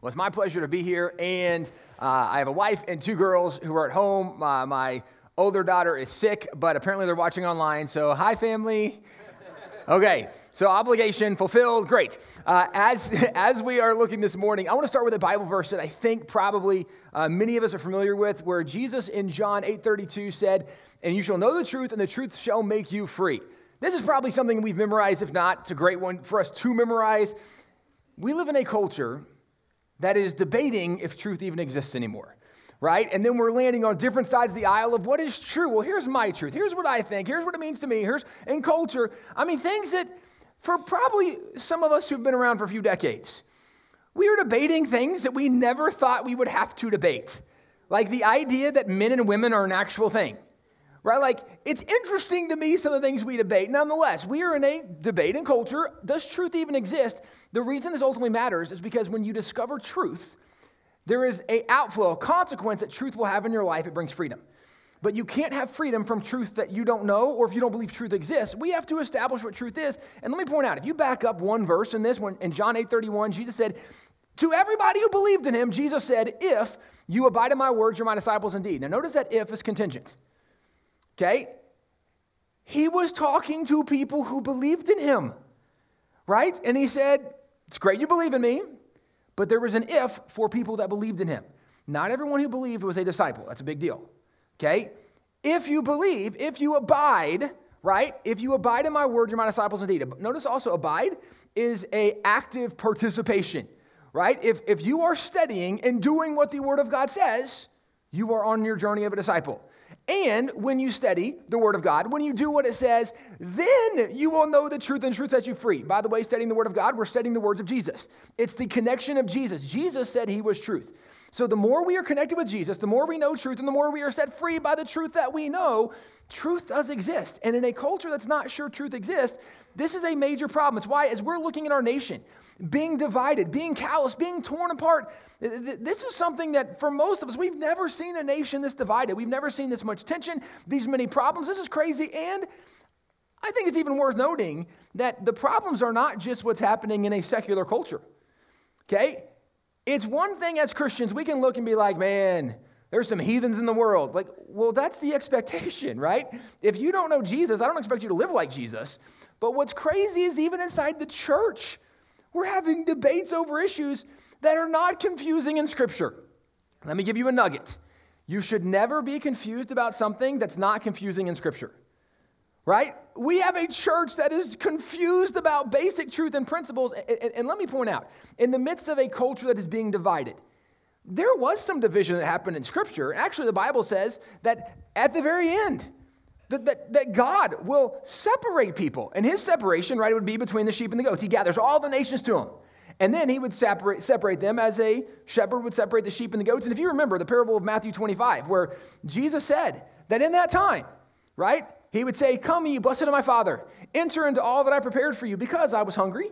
Well, it's my pleasure to be here, and uh, I have a wife and two girls who are at home. Uh, my older daughter is sick, but apparently they're watching online. So, hi, family. Okay, so obligation fulfilled. Great. Uh, as, as we are looking this morning, I want to start with a Bible verse that I think probably uh, many of us are familiar with, where Jesus in John 8:32 said, "And you shall know the truth, and the truth shall make you free." This is probably something we've memorized. If not, it's a great one for us to memorize. We live in a culture that is debating if truth even exists anymore, right? And then we're landing on different sides of the aisle of what is true. Well, here's my truth. Here's what I think. Here's what it means to me. Here's in culture. I mean, things that for probably some of us who've been around for a few decades, we are debating things that we never thought we would have to debate. Like the idea that men and women are an actual thing right? Like, it's interesting to me some of the things we debate. Nonetheless, we are in a debate in culture. Does truth even exist? The reason this ultimately matters is because when you discover truth, there is a outflow, a consequence that truth will have in your life. It brings freedom. But you can't have freedom from truth that you don't know or if you don't believe truth exists. We have to establish what truth is. And let me point out, if you back up one verse in this one, in John 8 31, Jesus said, To everybody who believed in him, Jesus said, If you abide in my words, you're my disciples indeed. Now notice that if is contingent. Okay? He was talking to people who believed in him, right? And he said, It's great you believe in me, but there was an if for people that believed in him. Not everyone who believed was a disciple. That's a big deal. Okay? If you believe, if you abide, right? If you abide in my word, you're my disciples indeed. Notice also abide is a active participation, right? If, if you are studying and doing what the word of God says, you are on your journey of a disciple. And when you study the Word of God, when you do what it says, then you will know the truth and truth sets you free. By the way, studying the Word of God, we're studying the words of Jesus. It's the connection of Jesus. Jesus said he was truth. So the more we are connected with Jesus, the more we know truth, and the more we are set free by the truth that we know, truth does exist. And in a culture that's not sure truth exists, this is a major problem. It's why, as we're looking at our nation, being divided, being callous, being torn apart, this is something that for most of us, we've never seen a nation this divided. We've never seen this much tension, these many problems. This is crazy. And I think it's even worth noting that the problems are not just what's happening in a secular culture. Okay? It's one thing as Christians, we can look and be like, man, there's some heathens in the world. Like, well, that's the expectation, right? If you don't know Jesus, I don't expect you to live like Jesus. But what's crazy is even inside the church, we're having debates over issues that are not confusing in Scripture. Let me give you a nugget. You should never be confused about something that's not confusing in Scripture. Right? We have a church that is confused about basic truth and principles. And, let me point out, in the midst of a culture that is being divided, there was some division that happened in Scripture. Actually, the Bible says that at the very end, that, that, that, God will separate people. And his separation, right, would be between the sheep and the goats. He gathers all the nations to him. And then he would separate, separate them as a shepherd would separate the sheep and the goats. And if you remember the parable of Matthew 25, where Jesus said that in that time, right, he would say, Come, ye blessed of my Father, enter into all that I prepared for you, because I was hungry,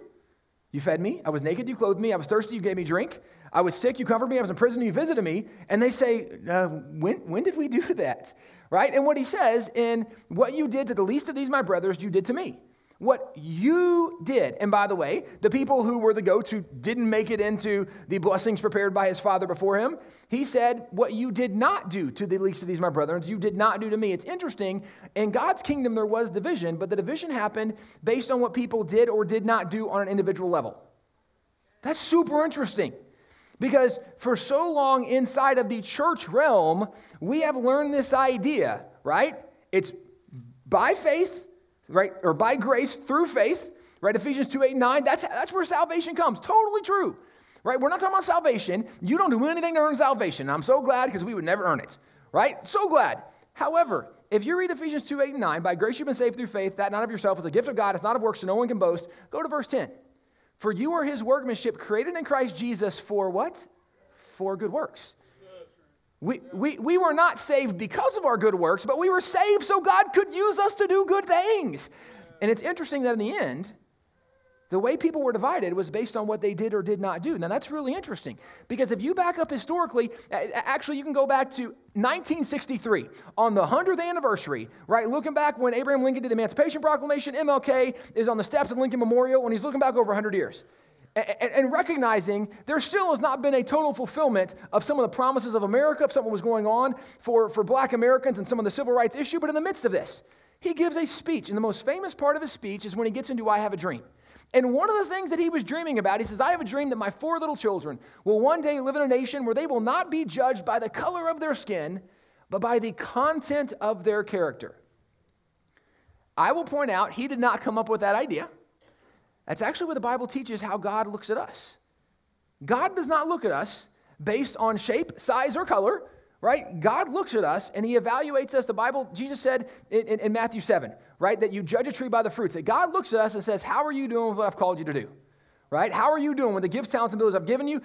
you fed me. I was naked, you clothed me. I was thirsty, you gave me drink. I was sick, you comforted me. I was in prison, you visited me. And they say, uh, when, when did we do that? Right? And what he says, in what you did to the least of these, my brothers, you did to me what you did. And by the way, the people who were the goats who didn't make it into the blessings prepared by his father before him, he said, What you did not do to the least of these, my brothers, you did not do to me. It's interesting. In God's kingdom, there was division, but the division happened based on what people did or did not do on an individual level. That's super interesting. Because for so long inside of the church realm, we have learned this idea, right? It's by faith right? Or by grace through faith, right? Ephesians 2 8 9, that's, that's where salvation comes. Totally true, right? We're not talking about salvation. You don't do anything to earn salvation. I'm so glad because we would never earn it, right? So glad. However, if you read Ephesians 2 8 and 9, by grace you've been saved through faith, that not of yourself is a gift of God, it's not of works, so no one can boast. Go to verse 10. For you are his workmanship, created in Christ Jesus for what? For good works we, we, we were not saved because of our good works, but we were saved so God could use us to do good things. And it's interesting that in the end, the way people were divided was based on what they did or did not do. Now, that's really interesting because if you back up historically, actually, you can go back to 1963 on the 100th anniversary, right? Looking back when Abraham Lincoln did the Emancipation Proclamation, MLK is on the steps of Lincoln Memorial when he's looking back over 100 years. and, recognizing there still has not been a total fulfillment of some of the promises of America, of something was going on for, for black Americans and some of the civil rights issue. But in the midst of this, he gives a speech. And the most famous part of his speech is when he gets into I Have a Dream. And one of the things that he was dreaming about, he says, I have a dream that my four little children will one day live in a nation where they will not be judged by the color of their skin, but by the content of their character. I will point out, he did not come up with that idea. That's actually what the Bible teaches how God looks at us. God does not look at us based on shape, size, or color, right? God looks at us and he evaluates us. The Bible, Jesus said in, in, in, Matthew 7, right, that you judge a tree by the fruits. That God looks at us and says, How are you doing with what I've called you to do? Right? How are you doing with the gifts, talents, and abilities I've given you?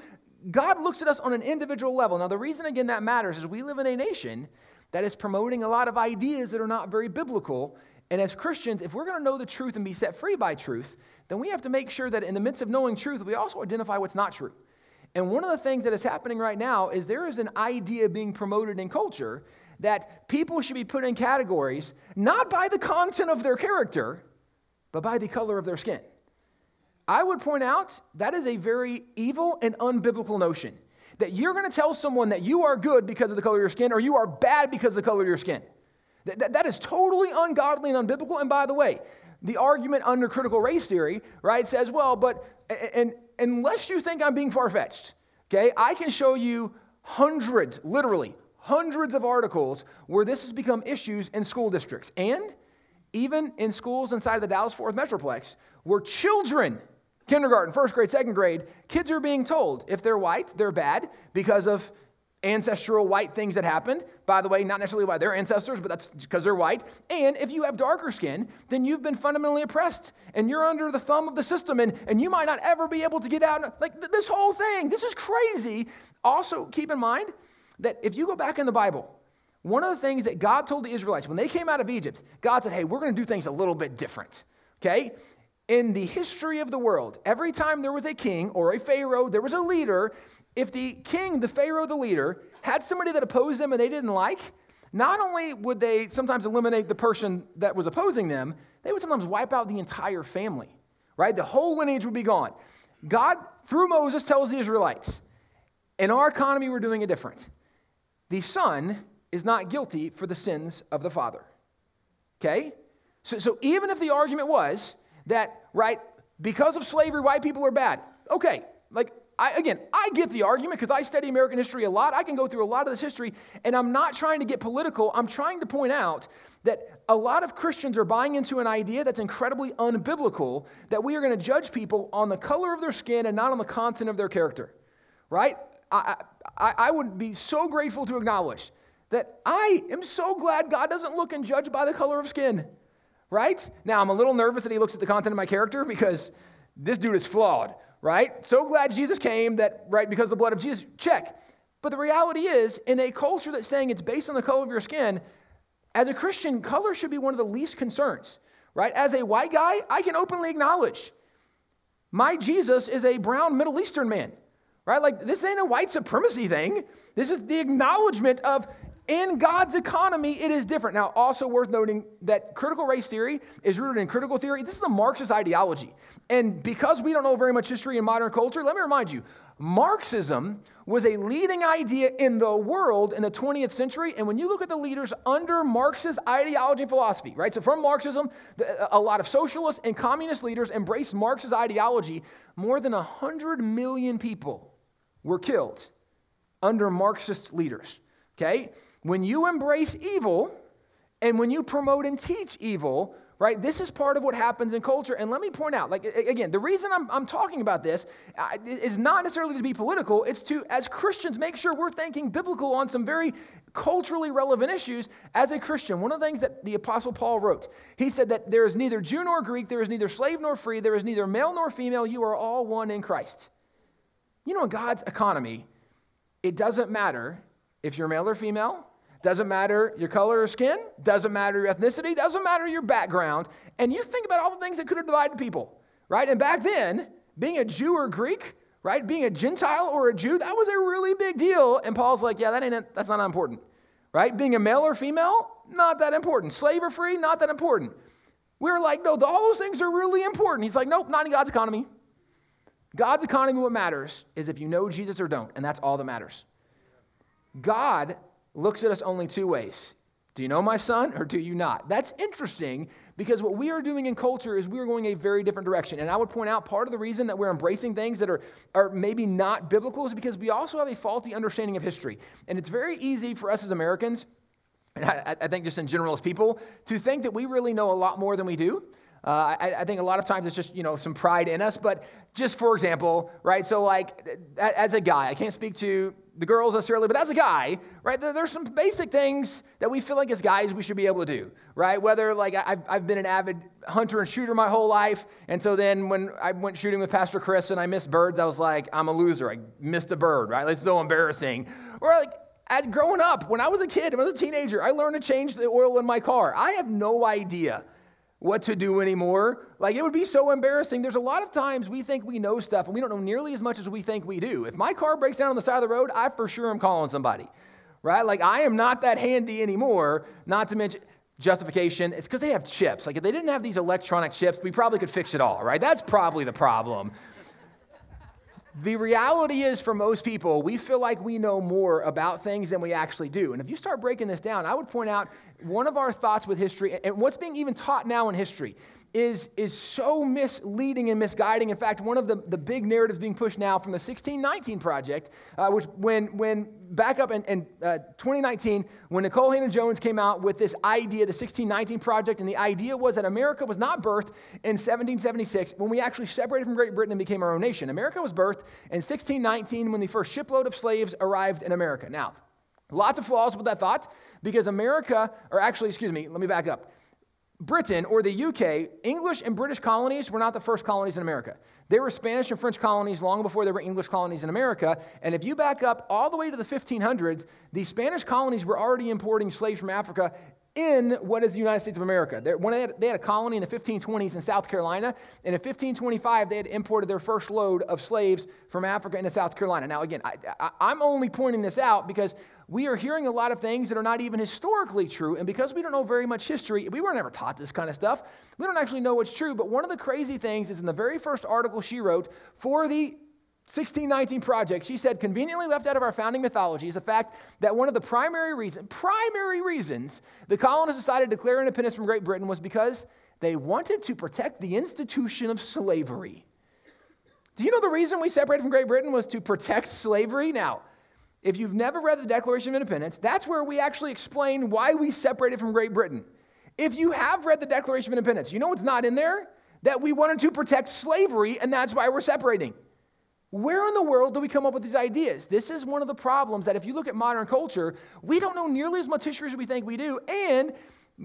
God looks at us on an individual level. Now, the reason, again, that matters is we live in a nation that is promoting a lot of ideas that are not very biblical. And as Christians, if we're going to know the truth and be set free by truth, then we have to make sure that in the midst of knowing truth, we also identify what's not true. And one of the things that is happening right now is there is an idea being promoted in culture that people should be put in categories not by the content of their character, but by the color of their skin. I would point out that is a very evil and unbiblical notion. That you're going to tell someone that you are good because of the color of your skin or you are bad because of the color of your skin. That, that, that is totally ungodly and unbiblical. And by the way, the argument under critical race theory, right, says, well, but and, unless you think I'm being far fetched, okay, I can show you hundreds, literally hundreds of articles where this has become issues in school districts and even in schools inside of the Dallas Fort Worth Metroplex where children, kindergarten, first grade, second grade, kids are being told if they're white, they're bad because of ancestral white things that happened. By the way, not necessarily by their ancestors, but that's because they're white. And if you have darker skin, then you've been fundamentally oppressed and you're under the thumb of the system and, and you might not ever be able to get out. Like th- this whole thing, this is crazy. Also, keep in mind that if you go back in the Bible, one of the things that God told the Israelites when they came out of Egypt, God said, hey, we're going to do things a little bit different. Okay? In the history of the world, every time there was a king or a pharaoh, there was a leader, if the king, the Pharaoh, the leader, had somebody that opposed them and they didn't like, not only would they sometimes eliminate the person that was opposing them, they would sometimes wipe out the entire family, right? The whole lineage would be gone. God, through Moses, tells the Israelites, in our economy, we're doing it different. The son is not guilty for the sins of the father. Okay? So, so even if the argument was that, right, because of slavery, white people are bad, okay, like I, again, I get the argument because I study American history a lot. I can go through a lot of this history, and I'm not trying to get political. I'm trying to point out that a lot of Christians are buying into an idea that's incredibly unbiblical that we are going to judge people on the color of their skin and not on the content of their character, right? I, I, I would be so grateful to acknowledge that I am so glad God doesn't look and judge by the color of skin, right? Now, I'm a little nervous that He looks at the content of my character because this dude is flawed right? So glad Jesus came that, right, because the blood of Jesus, check. But the reality is, in a culture that's saying it's based on the color of your skin, as a Christian, color should be one of the least concerns, right? As a white guy, I can openly acknowledge my Jesus is a brown Middle Eastern man, right? Like, this ain't a white supremacy thing. This is the acknowledgement of in God's economy, it is different. Now, also worth noting that critical race theory is rooted in critical theory. This is the Marxist ideology. And because we don't know very much history in modern culture, let me remind you Marxism was a leading idea in the world in the 20th century. And when you look at the leaders under Marxist ideology and philosophy, right? So from Marxism, a lot of socialist and communist leaders embraced Marxist ideology. More than 100 million people were killed under Marxist leaders, okay? When you embrace evil and when you promote and teach evil, right, this is part of what happens in culture. And let me point out, like, again, the reason I'm, I'm talking about this is not necessarily to be political, it's to, as Christians, make sure we're thinking biblical on some very culturally relevant issues as a Christian. One of the things that the Apostle Paul wrote, he said that there is neither Jew nor Greek, there is neither slave nor free, there is neither male nor female, you are all one in Christ. You know, in God's economy, it doesn't matter if you're male or female, doesn't matter your color or skin, doesn't matter your ethnicity, doesn't matter your background. And you think about all the things that could have divided people, right? And back then, being a Jew or Greek, right? Being a Gentile or a Jew, that was a really big deal. And Paul's like, yeah, that ain't that's not important. Right? Being a male or female, not that important. Slave or free, not that important. We are like, no, all those things are really important. He's like, nope, not in God's economy. God's economy, what matters is if you know Jesus or don't, and that's all that matters. God looks at us only two ways. Do you know my son or do you not? That's interesting because what we are doing in culture is we are going a very different direction. And I would point out part of the reason that we're embracing things that are, are maybe not biblical is because we also have a faulty understanding of history. And it's very easy for us as Americans, and I, I think just in general as people, to think that we really know a lot more than we do. Uh, I, I, think a lot of times it's just, you know, some pride in us. But just for example, right? So, like, as a guy, I can't speak to the girls necessarily, but as a guy, right, there, there's some basic things that we feel like as guys we should be able to do, right? Whether, like, I've, I've been an avid hunter and shooter my whole life. And so then when I went shooting with Pastor Chris and I missed birds, I was like, I'm a loser. I missed a bird, right? It's so embarrassing. Or, like, as growing up, when I was a kid, when I was a teenager, I learned to change the oil in my car. I have no idea what to do anymore. Like, it would be so embarrassing. There's a lot of times we think we know stuff and we don't know nearly as much as we think we do. If my car breaks down on the side of the road, I for sure am calling somebody, right? Like, I am not that handy anymore, not to mention justification. It's because they have chips. Like, if they didn't have these electronic chips, we probably could fix it all, right? That's probably the problem. The reality is, for most people, we feel like we know more about things than we actually do. And if you start breaking this down, I would point out one of our thoughts with history, and what's being even taught now in history, is, is so misleading and misguiding. In fact, one of the, the big narratives being pushed now from the 1619 Project, uh, which when, when back up in, in uh, 2019, when Nicole Hannah-Jones came out with this idea, the 1619 Project, and the idea was that America was not birthed in 1776 when we actually separated from Great Britain and became our own nation. America was birthed in 1619 when the first shipload of slaves arrived in America. Now, lots of flaws with that thought because America, or actually, excuse me, let me back up. Britain or the UK, English and British colonies were not the first colonies in America. They were Spanish and French colonies long before there were English colonies in America. And if you back up all the way to the 1500s, the Spanish colonies were already importing slaves from Africa in what is the United States of America. when they had, they had, a colony in the 1520s in South Carolina, and in 1525 they had imported their first load of slaves from Africa into South Carolina. Now, again, I, am only pointing this out because we are hearing a lot of things that are not even historically true, and because we don't know very much history, we were never taught this kind of stuff. We don't actually know what's true. But one of the crazy things is in the very first article she wrote for the 1619 project, she said, conveniently left out of our founding mythology is the fact that one of the primary reasons, primary reasons the colonists decided to declare independence from Great Britain was because they wanted to protect the institution of slavery. Do you know the reason we separated from Great Britain was to protect slavery? Now, if you've never read the Declaration of Independence, that's where we actually explain why we separated from Great Britain. If you have read the Declaration of Independence, you know what's not in there? That we wanted to protect slavery, and that's why we're separating. Where in the world do we come up with these ideas? This is one of the problems that if you look at modern culture, we don't know nearly as much history as we think we do. And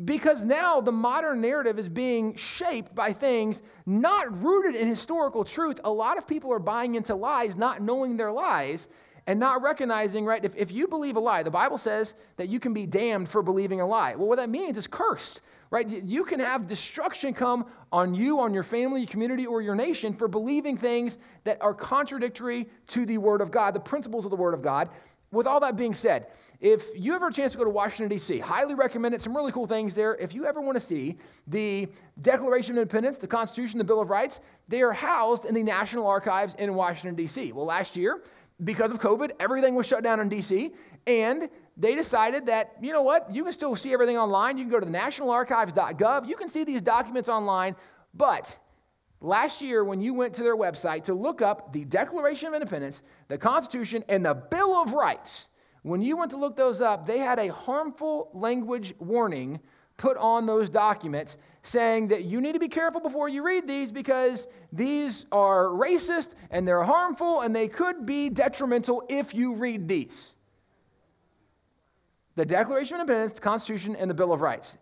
because now the modern narrative is being shaped by things not rooted in historical truth, a lot of people are buying into lies, not knowing their lies, and not recognizing, right? If, if you believe a lie, the Bible says that you can be damned for believing a lie. Well, what that means is cursed right? You can have destruction come on you, on your family, your community, or your nation for believing things that are contradictory to the Word of God, the principles of the Word of God. With all that being said, if you ever a chance to go to Washington, D.C., highly recommend it. Some really cool things there. If you ever want to see the Declaration of Independence, the Constitution, the Bill of Rights, they are housed in the National Archives in Washington, D.C. Well, last year, because of COVID, everything was shut down in D.C., and they decided that, you know what, you can still see everything online. You can go to the nationalarchives.gov. You can see these documents online. But last year, when you went to their website to look up the Declaration of Independence, the Constitution, and the Bill of Rights, when you went to look those up, they had a harmful language warning put on those documents saying that you need to be careful before you read these because these are racist and they're harmful and they could be detrimental if you read these the Declaration of Independence, the Constitution, and the Bill of Rights.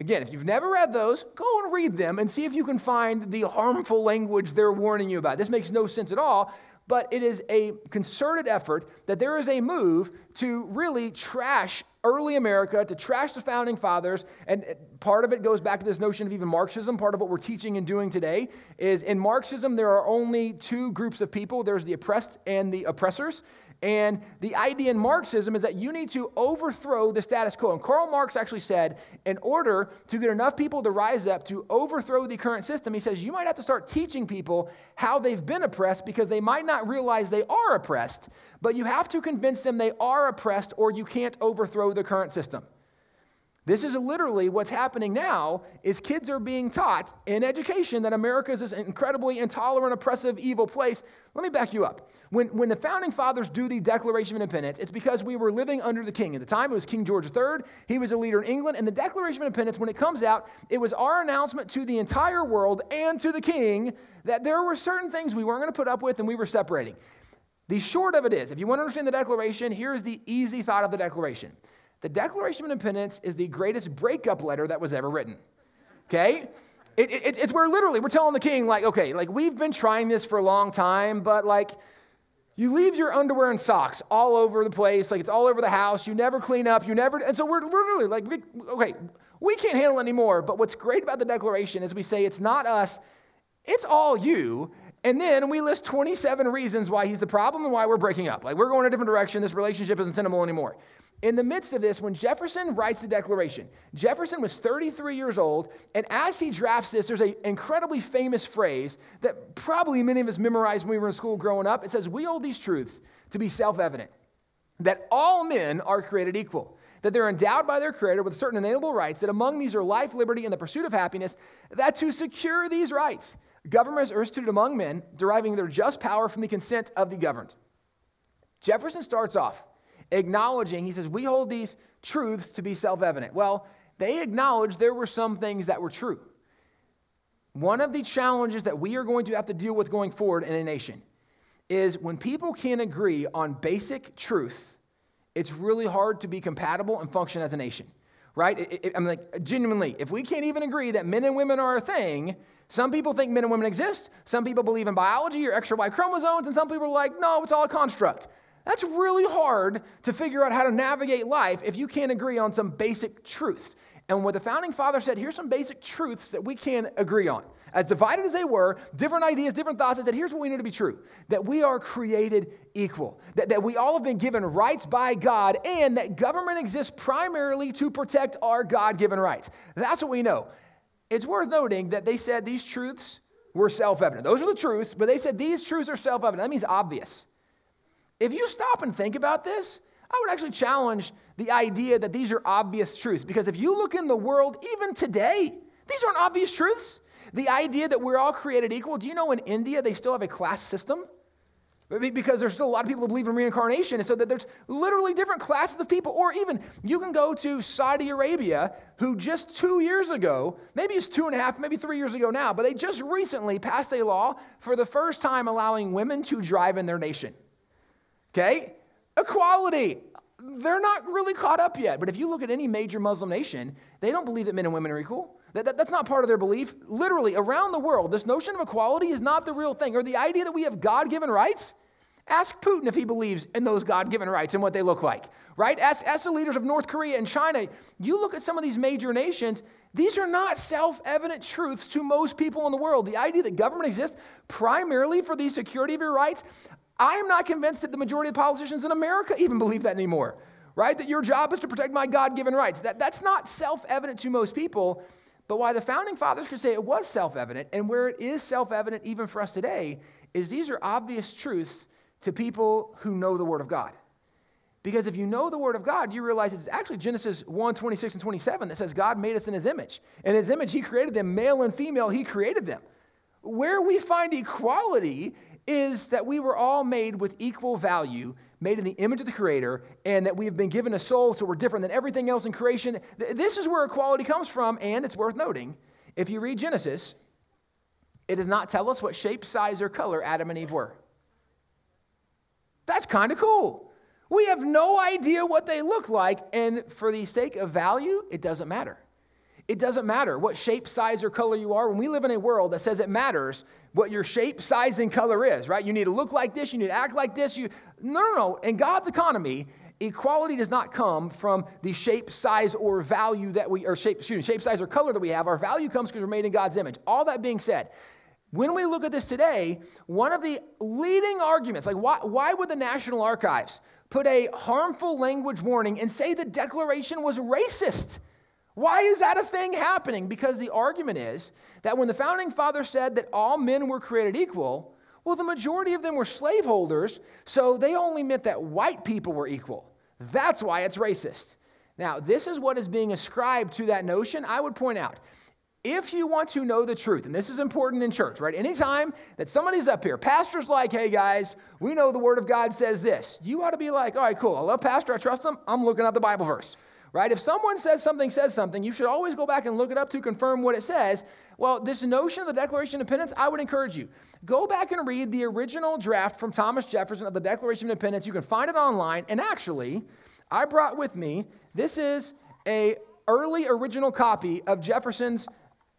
Again, if you've never read those, go and read them and see if you can find the harmful language they're warning you about. This makes no sense at all, but it is a concerted effort that there is a move to really trash early America, to trash the founding fathers. And part of it goes back to this notion of even Marxism. Part of what we're teaching and doing today is in Marxism, there are only two groups of people there's the oppressed and the oppressors. And the idea in Marxism is that you need to overthrow the status quo. And Karl Marx actually said, in order to get enough people to rise up to overthrow the current system, he says you might have to start teaching people how they've been oppressed because they might not realize they are oppressed, but you have to convince them they are oppressed or you can't overthrow the current system. This is literally what's happening now is kids are being taught in education that America is this incredibly intolerant, oppressive, evil place. Let me back you up. When, when the founding fathers do the Declaration of Independence, it's because we were living under the king. At the time, it was King George III. He was a leader in England. And the Declaration of Independence, when it comes out, it was our announcement to the entire world and to the king that there were certain things we weren't going to put up with and we were separating. The short of it is, if you want to understand the Declaration, here's the easy thought of the Declaration. The Declaration of Independence is the greatest breakup letter that was ever written. Okay? It, it, it's where literally we're telling the king, like, okay, like we've been trying this for a long time, but like, you leave your underwear and socks all over the place, like it's all over the house. You never clean up. You never, and so we're, we're literally like, we, okay, we can't handle anymore. But what's great about the Declaration is we say it's not us, it's all you. And then we list 27 reasons why he's the problem and why we're breaking up. Like we're going a different direction. This relationship isn't tenable anymore. In the midst of this, when Jefferson writes the Declaration, Jefferson was 33 years old, and as he drafts this, there's an incredibly famous phrase that probably many of us memorized when we were in school growing up. It says, We hold these truths to be self evident that all men are created equal, that they're endowed by their Creator with certain inalienable rights, that among these are life, liberty, and the pursuit of happiness, that to secure these rights, governments are instituted among men, deriving their just power from the consent of the governed. Jefferson starts off acknowledging, he says, we hold these truths to be self evident. Well, they acknowledged there were some things that were true. One of the challenges that we are going to have to deal with going forward in a nation is when people can't agree on basic truth, it's really hard to be compatible and function as a nation, right? It, it, I'm like, genuinely, if we can't even agree that men and women are a thing, some people think men and women exist, some people believe in biology or extra Y chromosomes, and some people are like, no, it's all a construct. That's really hard to figure out how to navigate life if you can't agree on some basic truths. And what the founding father said, here's some basic truths that we can agree on. As divided as they were, different ideas, different thoughts, said, here's what we need to be true that we are created equal, that, that we all have been given rights by God, and that government exists primarily to protect our God given rights. That's what we know. It's worth noting that they said these truths were self evident. Those are the truths, but they said these truths are self evident. That means obvious. If you stop and think about this, I would actually challenge the idea that these are obvious truths because if you look in the world, even today, these aren't obvious truths. The idea that we're all created equal, do you know in India they still have a class system? Because there's still a lot of people who believe in reincarnation, and so that there's literally different classes of people. Or even you can go to Saudi Arabia, who just two years ago, maybe it's two and a half, maybe three years ago now, but they just recently passed a law for the first time allowing women to drive in their nation. Okay? Equality. They're not really caught up yet. But if you look at any major Muslim nation, they don't believe that men and women are equal. That, that, that's not part of their belief. Literally, around the world, this notion of equality is not the real thing. Or the idea that we have God given rights. Ask Putin if he believes in those God given rights and what they look like, right? Ask, ask the leaders of North Korea and China. You look at some of these major nations, these are not self evident truths to most people in the world. The idea that government exists primarily for the security of your rights, I am not convinced that the majority of politicians in America even believe that anymore, right? That your job is to protect my God given rights. That, that's not self evident to most people. But why the founding fathers could say it was self evident, and where it is self evident even for us today, is these are obvious truths to people who know the Word of God. Because if you know the Word of God, you realize it's actually Genesis 1 26 and 27 that says God made us in His image. In His image, He created them, male and female, He created them. Where we find equality is that we were all made with equal value, made in the image of the Creator, and that we have been given a soul, so we're different than everything else in creation. This is where equality comes from, and it's worth noting. If you read Genesis, it does not tell us what shape, size, or color Adam and Eve were. That's kind of cool. We have no idea what they look like, and for the sake of value, it doesn't matter. It doesn't matter what shape, size, or color you are. When we live in a world that says it matters what your shape, size, and color is, right? You need to look like this, you need to act like this. You no, no, no. In God's economy, equality does not come from the shape, size, or value that we, or shape, excuse me, shape, size, or color that we have. Our value comes because we're made in God's image. All that being said, when we look at this today, one of the leading arguments, like why, why would the National Archives put a harmful language warning and say the Declaration was racist? Why is that a thing happening? Because the argument is that when the founding father said that all men were created equal, well, the majority of them were slaveholders, so they only meant that white people were equal. That's why it's racist. Now, this is what is being ascribed to that notion. I would point out if you want to know the truth, and this is important in church, right? Anytime that somebody's up here, pastor's like, hey guys, we know the word of God says this, you ought to be like, all right, cool. I love pastor, I trust him, I'm looking up the Bible verse, right? If someone says something, says something, you should always go back and look it up to confirm what it says. Well, this notion of the Declaration of Independence, I would encourage you. Go back and read the original draft from Thomas Jefferson of the Declaration of Independence. You can find it online. And actually, I brought with me, this is a early original copy of Jefferson's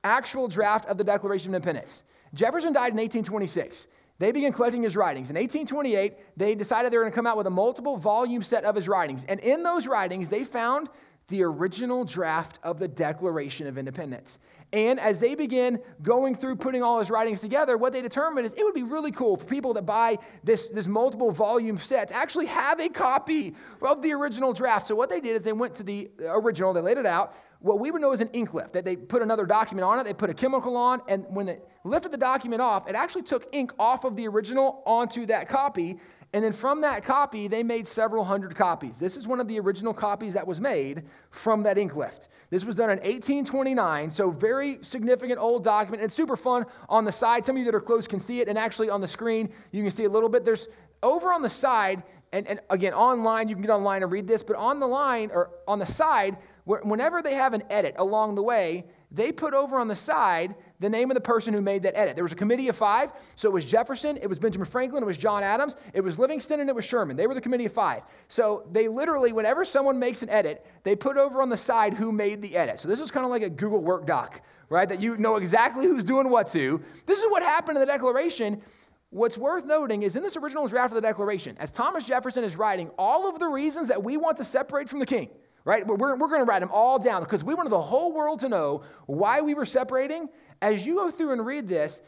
actual draft of the Declaration of Independence. Jefferson died in 1826. They began collecting his writings. In 1828, they decided they were going to come out with a multiple volume set of his writings. And in those writings, they found the original draft of the Declaration of Independence. And as they begin going through putting all his writings together, what they determined is it would be really cool for people that buy this, this multiple volume set to actually have a copy of the original draft. So what they did is they went to the original, they laid it out, what we would know as an ink lift, that they put another document on it, they put a chemical on, and when they lifted the document off, it actually took ink off of the original onto that copy. And then from that copy, they made several hundred copies. This is one of the original copies that was made from that ink lift. This was done in 1829, so very significant old document. It's super fun on the side. Some of you that are close can see it, and actually on the screen, you can see a little bit. There's over on the side, and, and again, online, you can get online and read this, but on the line or on the side, whenever they have an edit along the way, they put over on the side the name of the person who made that edit. There was a committee of five, so it was Jefferson, it was Benjamin Franklin, it was John Adams, it was Livingston, and it was Sherman. They were the committee of five. So they literally, whenever someone makes an edit, they put over on the side who made the edit. So this is kind of like a Google Work doc, right? That you know exactly who's doing what to. This is what happened in the Declaration. What's worth noting is in this original draft of the Declaration, as Thomas Jefferson is writing all of the reasons that we want to separate from the king, right? We're, we're going to write them all down because we wanted the whole world to know why we were separating. As you go through and read this,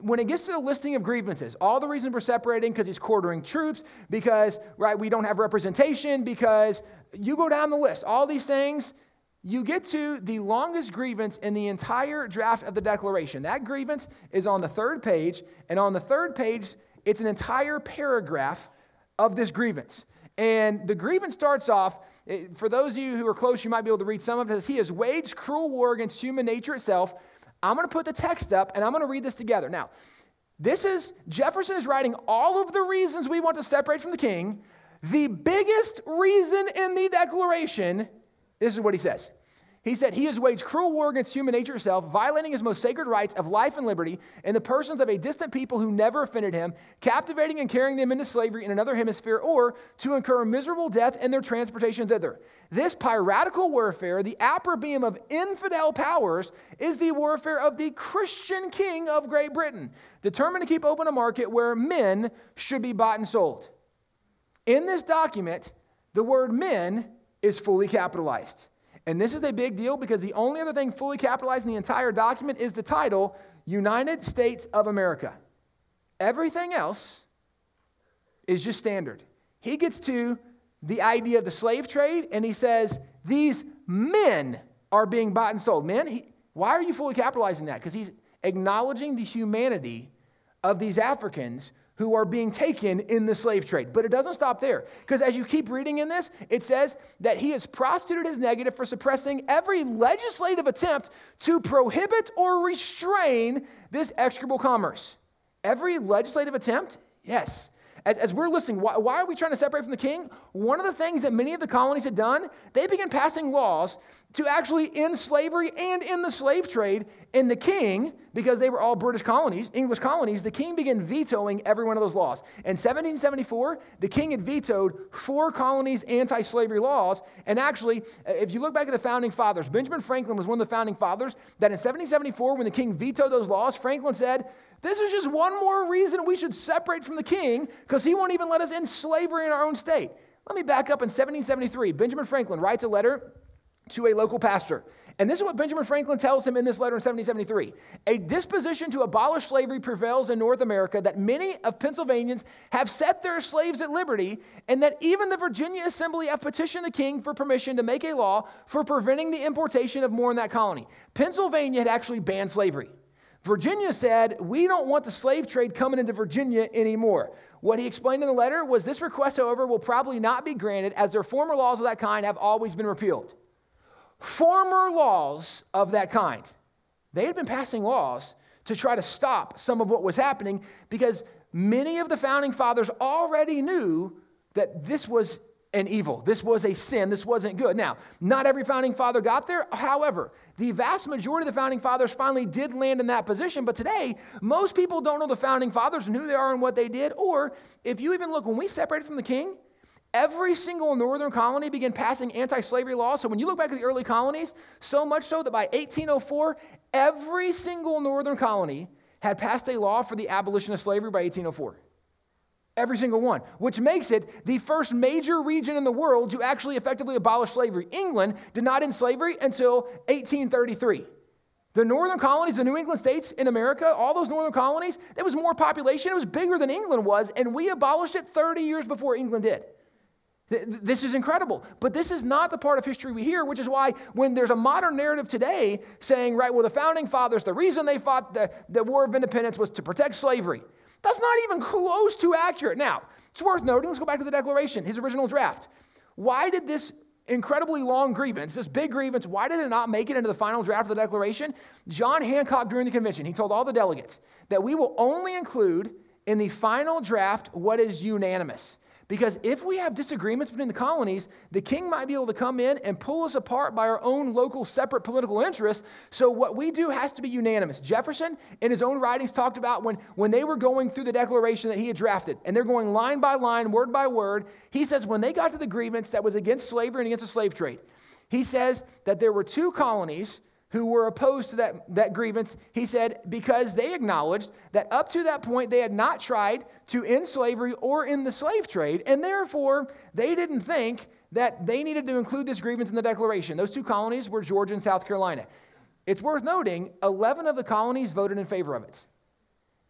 when it gets to the listing of grievances, all the reasons we're separating because he's quartering troops, because right we don't have representation, because you go down the list, all these things, you get to the longest grievance in the entire draft of the Declaration. That grievance is on the third page, and on the third page, it's an entire paragraph of this grievance. And the grievance starts off, eh, for those of you who are close, you might be able to read some of it. He has waged cruel war against human nature itself. I'm going to put the text up and I'm going to read this together. Now, this is, Jefferson is writing all of the reasons we want to separate from the king. The biggest reason in the Declaration, this is what he says he said, He has waged cruel war against human nature itself, violating his most sacred rights of life and liberty in the persons of a distant people who never offended him, captivating and carrying them into slavery in another hemisphere, or to incur a miserable death in their transportation thither. This piratical warfare, the opprobrium of infidel powers, is the warfare of the Christian king of Great Britain, determined to keep open a market where men should be bought and sold. In this document, the word men is fully capitalized. And this is a big deal because the only other thing fully capitalized in the entire document is the title United States of America. Everything else is just standard. He gets to the idea of the slave trade and he says, These men are being bought and sold. Men, he, why are you fully capitalizing that? Because he's acknowledging the humanity of these Africans who are being taken in the slave trade. But it doesn't stop there, because as you keep reading in this, it says that he has prostituted his negative for suppressing every legislative attempt to prohibit or restrain this execrable commerce. Every legislative attempt? Yes as, as we're listening, why, why, are we trying to separate from the king? One of the things that many of the colonies had done, they began passing laws to actually end slavery and end the slave trade. And the king, because they were all British colonies, English colonies, the king began vetoing every one of those laws. In 1774, the king had vetoed four colonies' anti slavery laws. And actually, uh, if you look back at the founding fathers, Benjamin Franklin was one of the founding fathers that in 1774, when the king vetoed those laws, Franklin said, this is just one more reason we should separate from the king because he won't even let us in slavery in our own state. Let me back up in 1773. Benjamin Franklin writes a letter to a local pastor. And this is what Benjamin Franklin tells him in this letter in 1773. A disposition to abolish slavery prevails in North America that many of Pennsylvanians have set their slaves at liberty, and that even the Virginia Assembly have petitioned the king for permission to make a law for preventing the importation of more in that colony. Pennsylvania had actually banned slavery. Virginia said, We don't want the slave trade coming into Virginia anymore. What he explained in the letter was this request, however, will probably not be granted as their former laws of that kind have always been repealed. Former laws of that kind, they had been passing laws to try to stop some of what was happening because many of the founding fathers already knew that this was an evil. This was a sin. This wasn't good. Now, not every founding father got there. However, the vast majority of the founding fathers finally did land in that position. But today, most people don't know the founding fathers and who they are and what they did. Or if you even look, when we separated from the king, every single northern colony began passing anti slavery laws. So when you look back at the early colonies, so much so that by 1804, every single northern colony had passed a law for the abolition of slavery by 1804. Every single one, which makes it the first major region in the world to actually effectively abolish slavery. England did not end slavery until 1833. The northern colonies, the New England states in America, all those northern colonies, there was more population. It was bigger than England was, and we abolished it 30 years before England did. This is incredible. But this is not the part of history we hear, which is why when there's a modern narrative today saying, right, well, the founding fathers, the reason they fought the, the War of Independence was to protect slavery. That's not even close to accurate. Now, it's worth noting, let's go back to the Declaration, his original draft. Why did this incredibly long grievance, this big grievance, why did it not make it into the final draft of the Declaration? John Hancock, during the convention, he told all the delegates that we will only include in the final draft what is unanimous. Because if we have disagreements between the colonies, the king might be able to come in and pull us apart by our own local separate political interests. So what we do has to be unanimous. Jefferson, in his own writings, talked about when, when they were going through the declaration that he had drafted, and they're going line by line, word by word. He says when they got to the grievance that was against slavery and against the slave trade, he says that there were two colonies who were opposed to that, that grievance, he said, because they acknowledged that up to that point they had not tried to end slavery or end the slave trade, and therefore they didn't think that they needed to include this grievance in the Declaration. Those two colonies were Georgia and South Carolina. It's worth noting 11 of the colonies voted in favor of it.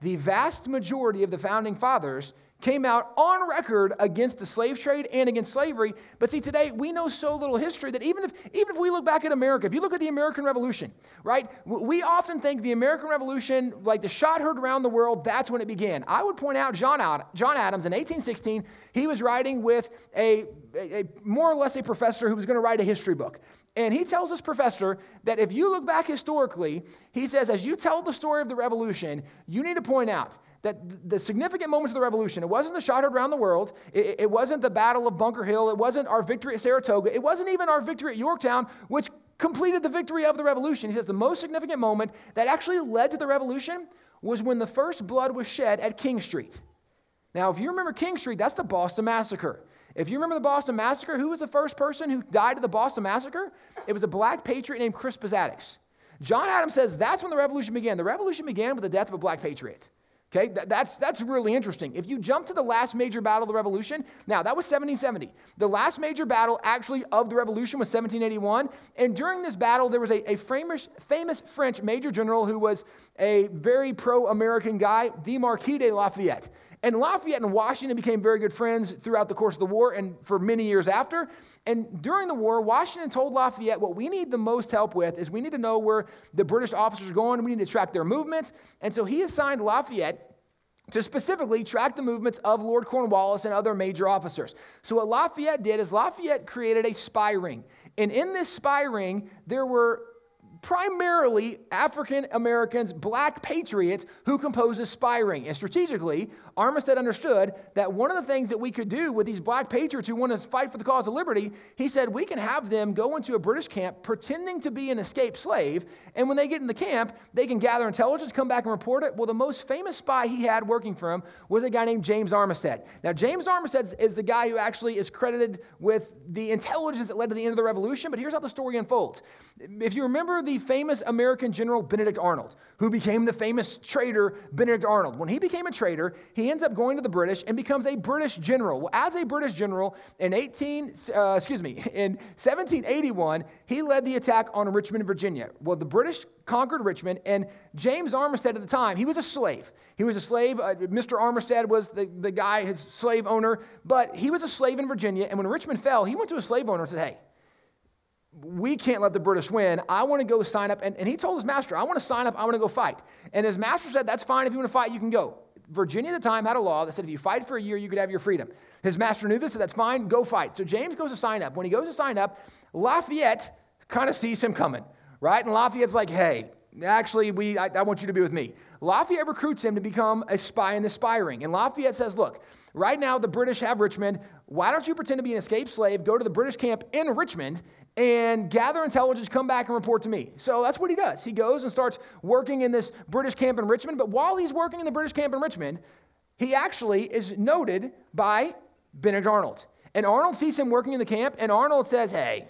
The vast majority of the founding fathers came out on record against the slave trade and against slavery. But see, today we know so little history that even if, even if we look back at America, if you look at the American Revolution, right, we often think the American Revolution, like the shot heard around the world, that's when it began. I would point out John, John Adams in 1816, he was writing with a, a, a more or less a professor who was going to write a history book. And he tells this professor that if you look back historically, he says, as you tell the story of the revolution, you need to point out that the significant moments of the revolution, it wasn't the shot heard around the world, it, it wasn't the Battle of Bunker Hill, it wasn't our victory at Saratoga, it wasn't even our victory at Yorktown, which completed the victory of the revolution. He says the most significant moment that actually led to the revolution was when the first blood was shed at King Street. Now, if you remember King Street, that's the Boston Massacre. If you remember the Boston Massacre, who was the first person who died of the Boston Massacre? It was a black patriot named Crispus Attucks. John Adams says that's when the revolution began. The revolution began with the death of a black patriot. Okay, that's, that's really interesting. If you jump to the last major battle of the Revolution, now that was 1770. The last major battle actually of the Revolution was 1781. And during this battle, there was a, a famous, famous French major general who was a very pro American guy, the Marquis de Lafayette. And Lafayette and Washington became very good friends throughout the course of the war and for many years after. And during the war, Washington told Lafayette, what we need the most help with is we need to know where the British officers are going. We need to track their movements. And so he assigned Lafayette to specifically track the movements of Lord Cornwallis and other major officers. So, what Lafayette did is Lafayette created a spy ring. And in this spy ring, there were primarily African Americans, black patriots who compose a spy ring. And strategically, Armistead understood that one of the things that we could do with these black patriots who want to fight for the cause of liberty, he said, we can have them go into a British camp pretending to be an escaped slave. And when they get in the camp, they can gather intelligence, come back and report it. Well, the most famous spy he had working for him was a guy named James Armistead. Now, James Armistead is the guy who actually is credited with the intelligence that led to the end of the revolution. But here's how the story unfolds. If you remember the famous American general Benedict Arnold, who became the famous traitor Benedict Arnold. When he became a traitor, he ends up going to the British and becomes a British general. Well, as a British general in 18, uh, excuse me, in 1781, he led the attack on Richmond, Virginia. Well, the British conquered Richmond, and James Armistead at the time, he was a slave. He was a slave. Uh, Mr. Armistead was the, the guy, his slave owner, but he was a slave in Virginia. And when Richmond fell, he went to a slave owner and said, Hey, we can't let the British win. I want to go sign up. And, and he told his master, I want to sign up. I want to go fight. And his master said, That's fine. If you want to fight, you can go. Virginia at the time had a law that said if you fight for a year, you could have your freedom. His master knew this, so that's fine, go fight. So James goes to sign up. When he goes to sign up, Lafayette kind of sees him coming, right? And Lafayette's like, hey, actually, we, I, I want you to be with me. Lafayette recruits him to become a spy in the spy ring. And Lafayette says, look, right now the British have Richmond. Why don't you pretend to be an escaped slave, go to the British camp in Richmond, and gather intelligence, come back and report to me. So that's what he does. He goes and starts working in this British camp in Richmond. But while he's working in the British camp in Richmond, he actually is noted by Benedict Arnold. And Arnold sees him working in the camp, and Arnold says, Hey,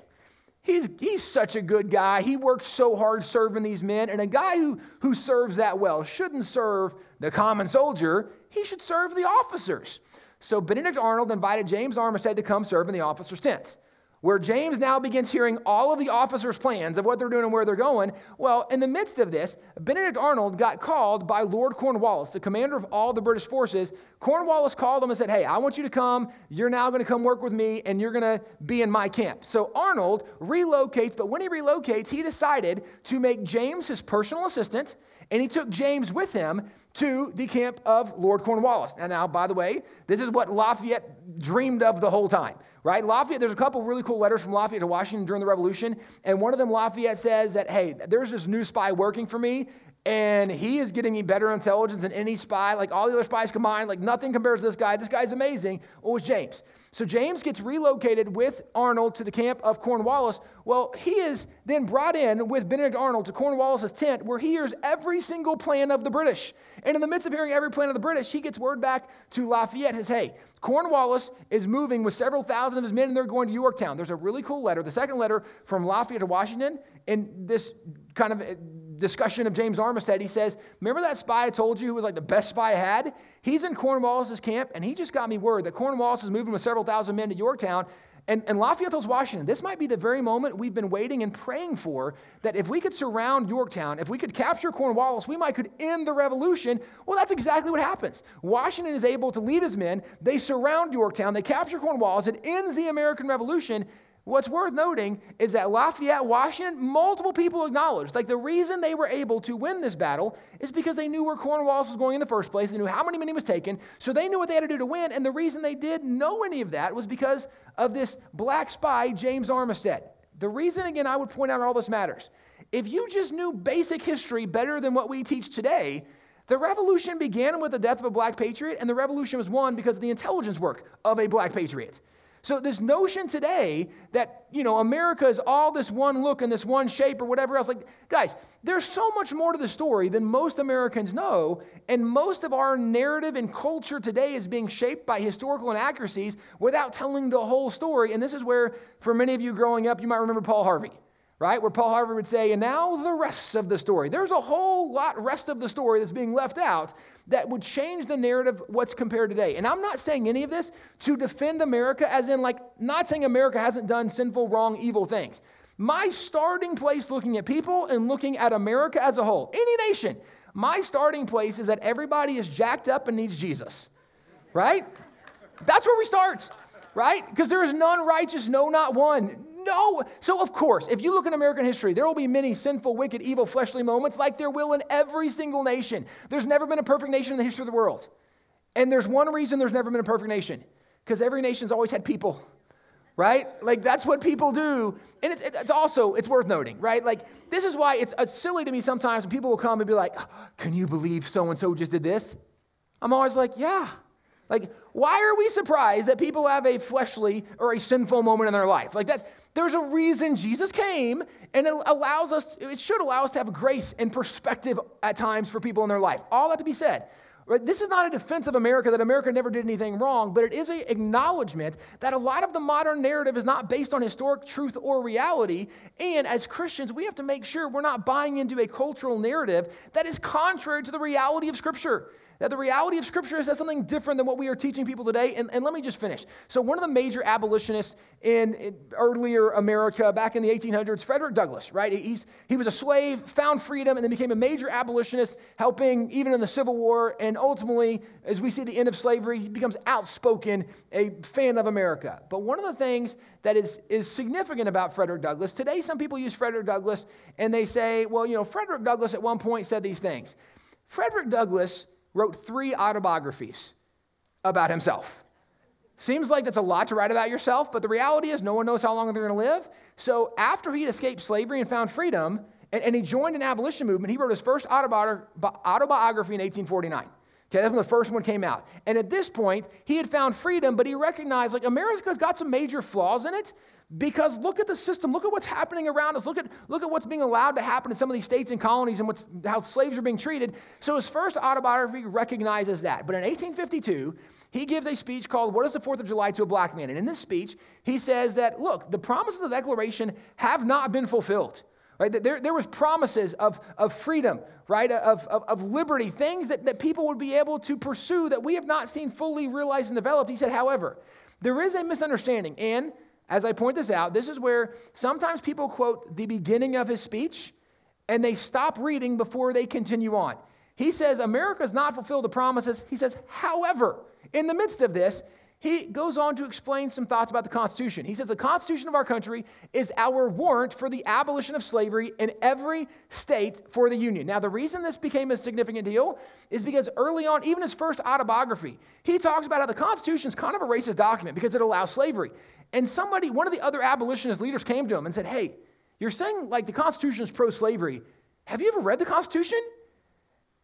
he's, he's such a good guy. He works so hard serving these men. And a guy who, who serves that well shouldn't serve the common soldier, he should serve the officers. So Benedict Arnold invited James Armistead to come serve in the officer's tent where James now begins hearing all of the officers' plans of what they're doing and where they're going. Well, in the midst of this, Benedict Arnold got called by Lord Cornwallis, the commander of all the British forces. Cornwallis called him and said, Hey, I want you to come. You're now going to come work with me, and you're going to be in my camp. So Arnold relocates, but when he relocates, he decided to make James his personal assistant, and he took James with him to the camp of Lord Cornwallis. And now, by the way, this is what Lafayette dreamed of the whole time right? Lafayette, there's a couple really cool letters from Lafayette to Washington during the Revolution. And one of them, Lafayette says that, hey, there's this new spy working for me, and he is getting me better intelligence than any spy, like all the other spies combined. Like nothing compares to this guy. This guy's amazing. What was James? So James gets relocated with Arnold to the camp of Cornwallis. Well, he is then brought in with Benedict Arnold to Cornwallis's tent where he hears every single plan of the British. And in the midst of hearing every plan of the British, he gets word back to Lafayette, says, hey, Cornwallis is moving with several thousand of his men and they're going to Yorktown. There's a really cool letter, the second letter from Lafayette to Washington. and this kind of discussion of James Armistead, he says, Remember that spy I told you who was like the best spy I had? He's in Cornwallis's camp, and he just got me word that Cornwallis is moving with several thousand men to Yorktown. And, and Lafayette Washington, this might be the very moment we've been waiting and praying for, that if we could surround Yorktown, if we could capture Cornwallis, we might could end the revolution. Well, that's exactly what happens. Washington is able to lead his men. They surround Yorktown. They capture Cornwallis. It ends the American Revolution. What's worth noting is that Lafayette, Washington, multiple people acknowledged, like the reason they were able to win this battle is because they knew where Cornwallis was going in the first place. They knew how many men he was taken, so they knew what they had to do to win. And the reason they did know any of that was because of this black spy, James Armistead. The reason, again, I would point out all this matters. If you just knew basic history better than what we teach today, the revolution began with the death of a black patriot, and the revolution was won because of the intelligence work of a black patriot. So this notion today that, you know, America is all this one look and this one shape or whatever else, like, guys, there's so much more to the story than most Americans know. And most of our narrative and culture today is being shaped by historical inaccuracies without telling the whole story. And this is where, for many of you growing up, you might remember Paul Harvey right? Where Paul Harvey would say, and now the rest of the story. There's a whole lot rest of the story that's being left out that would change the narrative what's compared today. And I'm not saying any of this to defend America, as in, like, not saying America hasn't done sinful, wrong, evil things. My starting place looking at people and looking at America as a whole, any nation, my starting place is that everybody is jacked up and needs Jesus, right? That's where we start, right? Because there is none righteous, no, not one. No. So, of course, if you look in American history, there will be many sinful, wicked, evil, fleshly moments like there will in every single nation. There's never been a perfect nation in the history of the world. And there's one reason there's never been a perfect nation because every nation's always had people right like that's what people do and it's, it's also it's worth noting right like this is why it's, it's silly to me sometimes when people will come and be like can you believe so and so just did this i'm always like yeah like why are we surprised that people have a fleshly or a sinful moment in their life like that there's a reason Jesus came, and it allows us, it should allow us to have grace and perspective at times for people in their life. All that to be said. Right? This is not a defense of America that America never did anything wrong, but it is an acknowledgement that a lot of the modern narrative is not based on historic truth or reality. And as Christians, we have to make sure we're not buying into a cultural narrative that is contrary to the reality of Scripture. That the reality of Scripture is that something different than what we are teaching people today. And, and let me just finish. So, one of the major abolitionists in, in, earlier America, back in the 1800s, Frederick Douglass, right? He's, he was a slave, found freedom, and then became a major abolitionist, helping even in the Civil War. And ultimately, as we see the end of slavery, he becomes outspoken, a fan of America. But one of the things that is, is significant about Frederick Douglass, today some people use Frederick Douglass and they say, well, you know, Frederick Douglass at one point said these things. Frederick Douglass wrote three autobiographies about himself. Seems like that's a lot to write about yourself, but the reality is no one knows how long they're going to live. So after he escaped slavery and found freedom, and, and he joined an abolition movement, he wrote his first autobiography in 1849. Okay, that's when the first one came out. And at this point, he had found freedom, but he recognized like America's got some major flaws in it, because look at the system, look at what's happening around us, look at, look at what's being allowed to happen in some of these states and colonies and what's, how slaves are being treated. So his first autobiography recognizes that. But in 1852, he gives a speech called What is the Fourth of July to a Black Man? And in this speech, he says that, look, the promises of the Declaration have not been fulfilled. Right? There, there was promises of, of freedom, right? Of, of, of liberty, things that, that people would be able to pursue that we have not seen fully realized and developed. He said, however, there is a misunderstanding, and as I point this out, this is where sometimes people quote the beginning of his speech and they stop reading before they continue on. He says, America's not fulfilled the promises. He says, however, in the midst of this, he goes on to explain some thoughts about the Constitution. He says the Constitution of our country is our warrant for the abolition of slavery in every state for the Union. Now, the reason this became a significant deal is because early on, even his first autobiography, he talks about how the Constitution is kind of a racist document because it allows slavery. And somebody, one of the other abolitionist leaders came to him and said, Hey, you're saying like the Constitution is pro slavery. Have you ever read the Constitution?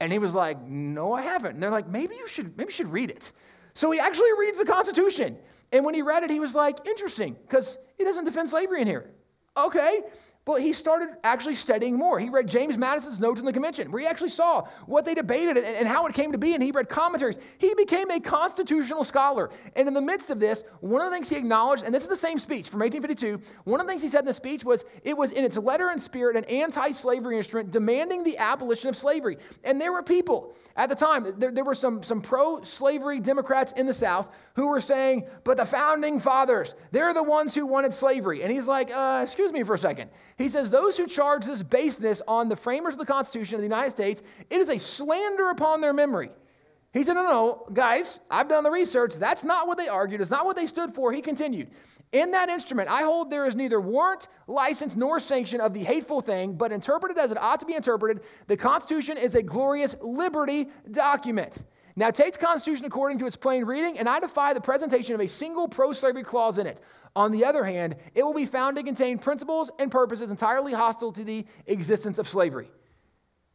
And he was like, No, I haven't. And they're like, Maybe you should, maybe you should read it. So he actually reads the Constitution. And when he read it, he was like, Interesting, because he doesn't defend slavery in here. Okay. But he started actually studying more. He read James Madison's notes in the convention, where he actually saw what they debated and, and, how it came to be, and he read commentaries. He became a constitutional scholar. And in the midst of this, one of the things he acknowledged, and this is the same speech from 1852, one of the things he said in the speech was it was in its letter and spirit an anti slavery instrument demanding the abolition of slavery. And there were people at the time, there, there were some, some pro slavery Democrats in the South who were saying, but the founding fathers, they're the ones who wanted slavery. And he's like, uh, excuse me for a second. He says, Those who charge this baseness on the framers of the Constitution of the United States, it is a slander upon their memory. He said, No, no, guys, I've done the research. That's not what they argued. It's not what they stood for. He continued, In that instrument, I hold there is neither warrant, license, nor sanction of the hateful thing, but interpreted as it ought to be interpreted, the Constitution is a glorious liberty document. Now take the Constitution according to its plain reading, and I defy the presentation of a single pro slavery clause in it. On the other hand, it will be found to contain principles and purposes entirely hostile to the existence of slavery.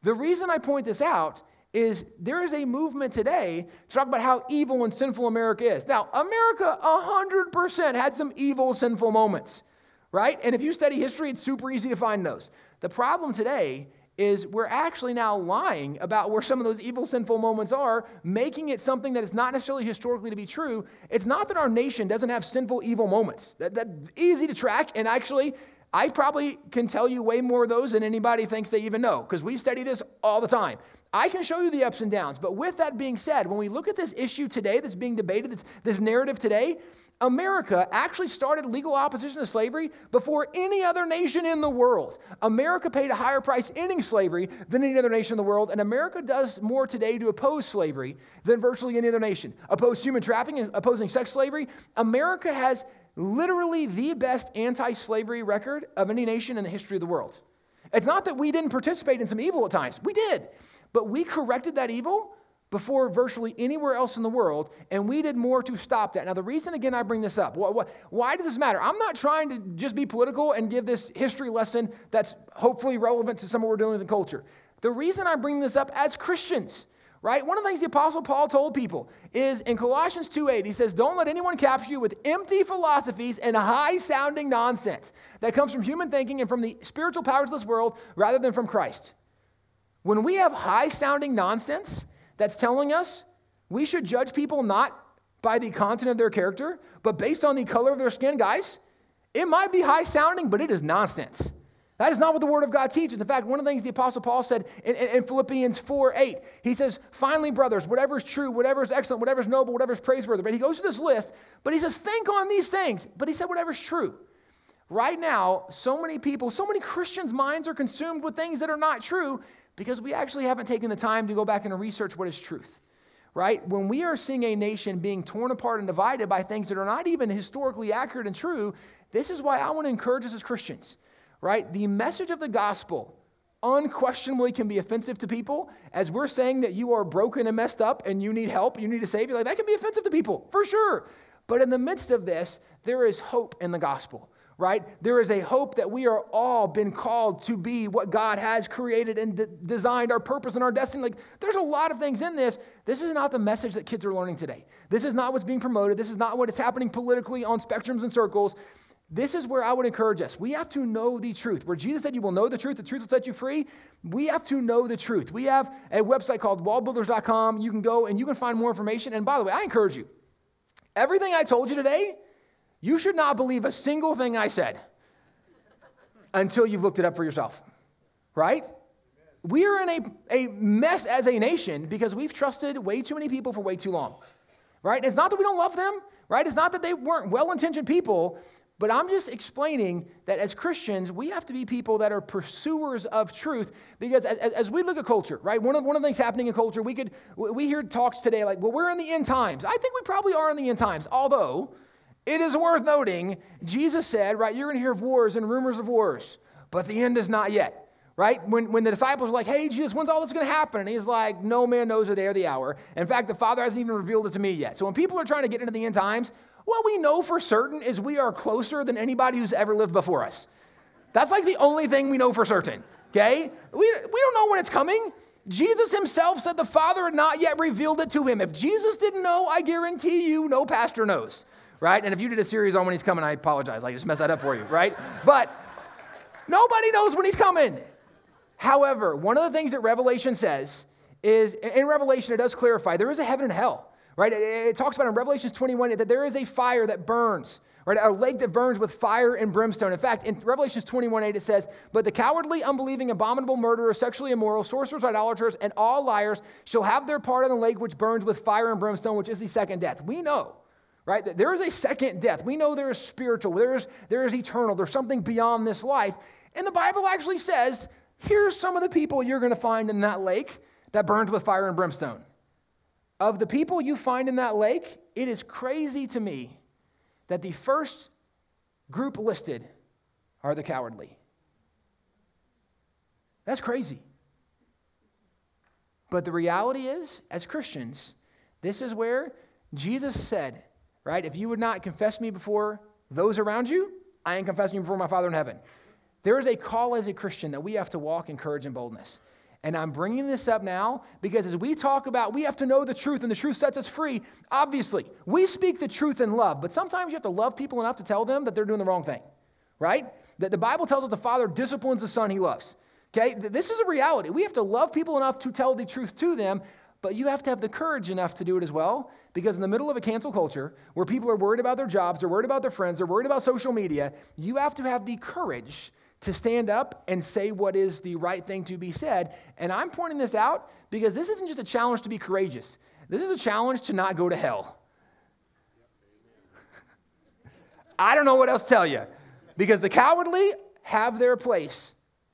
The reason I point this out is there is a movement today to talk about how evil and sinful America is. Now, America 100% had some evil, sinful moments, right? And if you study history, it's super easy to find those. The problem today is we're actually now lying about where some of those evil, sinful moments are, making it something that is not necessarily historically to be true. It's not that our nation doesn't have sinful, evil moments. That, that's easy to track, and actually, I probably can tell you way more of those than anybody thinks they even know, because we study this all the time. I can show you the ups and downs, but with that being said, when we look at this issue today that's being debated, this, this narrative today, America actually started legal opposition to slavery before any other nation in the world. America paid a higher price ending slavery than any other nation in the world, and America does more today to oppose slavery than virtually any other nation. Oppose human trafficking, opposing sex slavery. America has literally the best anti slavery record of any nation in the history of the world. It's not that we didn't participate in some evil at times, we did, but we corrected that evil before virtually anywhere else in the world, and we did more to stop that. Now, the reason, again, I bring this up, why, why does this matter? I'm not trying to just be political and give this history lesson that's hopefully relevant to some of what we're dealing with in culture. The reason I bring this up as Christians, right? One of the things the Apostle Paul told people is in Colossians 2.8, he says, Don't let anyone capture you with empty philosophies and high-sounding nonsense that comes from human thinking and from the spiritual powers of this world rather than from Christ. When we have high-sounding nonsense, that's telling us we should judge people not by the content of their character, but based on the color of their skin, guys, it might be high sounding, but it is nonsense. That is not what the Word of God teaches. In fact, one of the things the Apostle Paul said in, in, Philippians 4 8, he says, Finally, brothers, whatever is true, whatever is excellent, whatever is noble, whatever is praiseworthy. But he goes to this list, but he says, Think on these things. But he said, Whatever is true. Right now, so many people, so many Christians' minds are consumed with things that are not true because we actually haven't taken the time to go back and research what is truth. Right? When we are seeing a nation being torn apart and divided by things that are not even historically accurate and true, this is why I want to encourage us as Christians right? The message of the gospel unquestionably can be offensive to people as we're saying that you are broken and messed up and you need help, you need a savior. Like that can be offensive to people, for sure. But in the midst of this, there is hope in the gospel right? There is a hope that we are all been called to be what God has created and de- designed our purpose and our destiny. Like, there's a lot of things in this. This is not the message that kids are learning today. This is not what's being promoted. This is not what is happening politically on spectrums and circles. This is where I would encourage us. We have to know the truth. Where Jesus said, You will know the truth, the truth will set you free. We have to know the truth. We have a website called wallbuilders.com. You can go and you can find more information. And by the way, I encourage you everything I told you today, you should not believe a single thing I said until you've looked it up for yourself, right? We are in a, a mess as a nation because we've trusted way too many people for way too long, right? It's not that we don't love them, right? It's not that they weren't well intentioned people, but I'm just explaining that as Christians, we have to be people that are pursuers of truth because as, as, we look at culture, right? One of, one of the things happening in culture, we could we hear talks today like, well, we're in the end times. I think we probably are in the end times, although it is worth noting, Jesus said, right, you're going to hear of wars and rumors of wars, but the end is not yet. Right? When, when the disciples were like, hey, Jesus, when's all this going to happen? And he's like, no man knows the day or the hour. In fact, the Father hasn't even revealed it to me yet. So when people are trying to get into the end times, what we know for certain is we are closer than anybody who's ever lived before us. That's like the only thing we know for certain, okay? We, we don't know when it's coming. Jesus himself said the Father had not yet revealed it to him. If Jesus didn't know, I guarantee you, no pastor knows, right? And if you did a series on when he's coming, I apologize. I just messed that up for you, right? But nobody knows when he's coming. However, one of the things that Revelation says is in Revelation, it does clarify there is a heaven and hell right? It, it, talks about in Revelations 21 that there is a fire that burns, right? A lake that burns with fire and brimstone. In fact, in Revelations 21 8, it says, But the cowardly, unbelieving, abominable murderers, sexually immoral, sorcerers, idolaters, and all liars shall have their part in the lake which burns with fire and brimstone, which is the second death. We know. Right? There is a second death. We know there is spiritual, there is, there is eternal, there's something beyond this life. And the Bible actually says, here's some of the people you're going to find in that lake that burns with fire and brimstone. Of the people you find in that lake, it is crazy to me that the first group listed are the cowardly. That's crazy. But the reality is, as Christians, this is where Jesus said, right? If you would not confess me before those around you, I am confessing you before my Father in heaven. There is a call as a Christian that we have to walk in courage and boldness. And I'm bringing this up now because as we talk about, we have to know the truth and the truth sets us free. Obviously, we speak the truth in love, but sometimes you have to love people enough to tell them that they're doing the wrong thing, right? That the Bible tells us the Father disciplines the Son he loves. Okay? This is a reality. We have to love people enough to tell the truth to them, but you have to have the courage enough to do it as well because in the middle of a cancel culture where people are worried about their jobs, they're worried about their friends, they're worried about social media, you have to have the courage to stand up and say what is the right thing to be said. And I'm pointing this out because this isn't just a challenge to be courageous, this is a challenge to not go to hell. I don't know what else to tell you because the cowardly have their place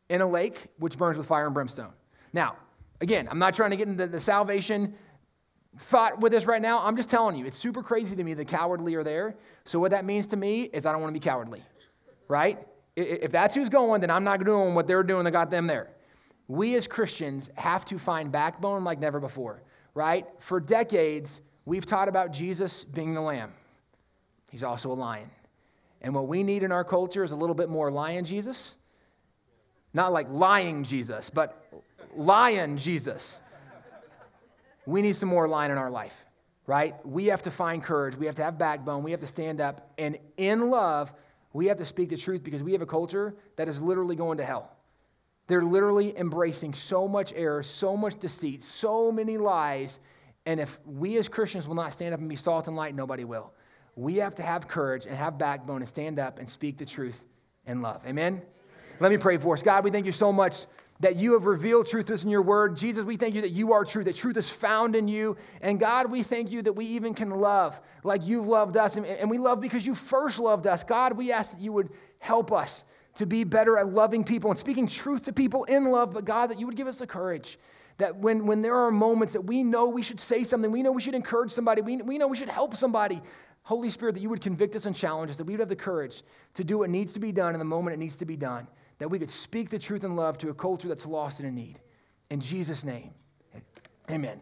in a lake which burns with fire and brimstone. Now, again, I'm not trying to get into the salvation thought with this right now. I'm just telling you, it's super crazy to me the cowardly are there. So, what that means to me is I don't want to be cowardly, right? If that's who's going, then I'm not doing what they're doing that got them there. We as Christians have to find backbone like never before, right? For decades, we've taught about Jesus being the lamb. He's also a lion. And what we need in our culture is a little bit more lion Jesus. Not like lying Jesus, but lion Jesus. We need some more lion in our life, right? We have to find courage. We have to have backbone. We have to stand up and in love we have to speak the truth because we have a culture that is literally going to hell. They're literally embracing so much error, so much deceit, so many lies. And if we as Christians will not stand up and be salt and light, nobody will. We have to have courage and have backbone and stand up and speak the truth in love. Amen? Let me pray for us. God, we thank you so much that you have revealed truth in your word. Jesus, we thank you that you are truth, that truth is found in you. And God, we thank you that we even can love like you've loved us. And we love because you first loved us. God, we ask that you would help us to be better at loving people and speaking truth to people in love, but God, that you would give us the courage that when, when there are moments that we know we should say something, we know we should encourage somebody, we, we know we should help somebody, Holy Spirit, that you would convict us and challenge us, that we would have the courage to do what needs to be done in the moment it needs to be done, that we could speak the truth in love to a culture that's lost and in need. In Jesus' name, amen.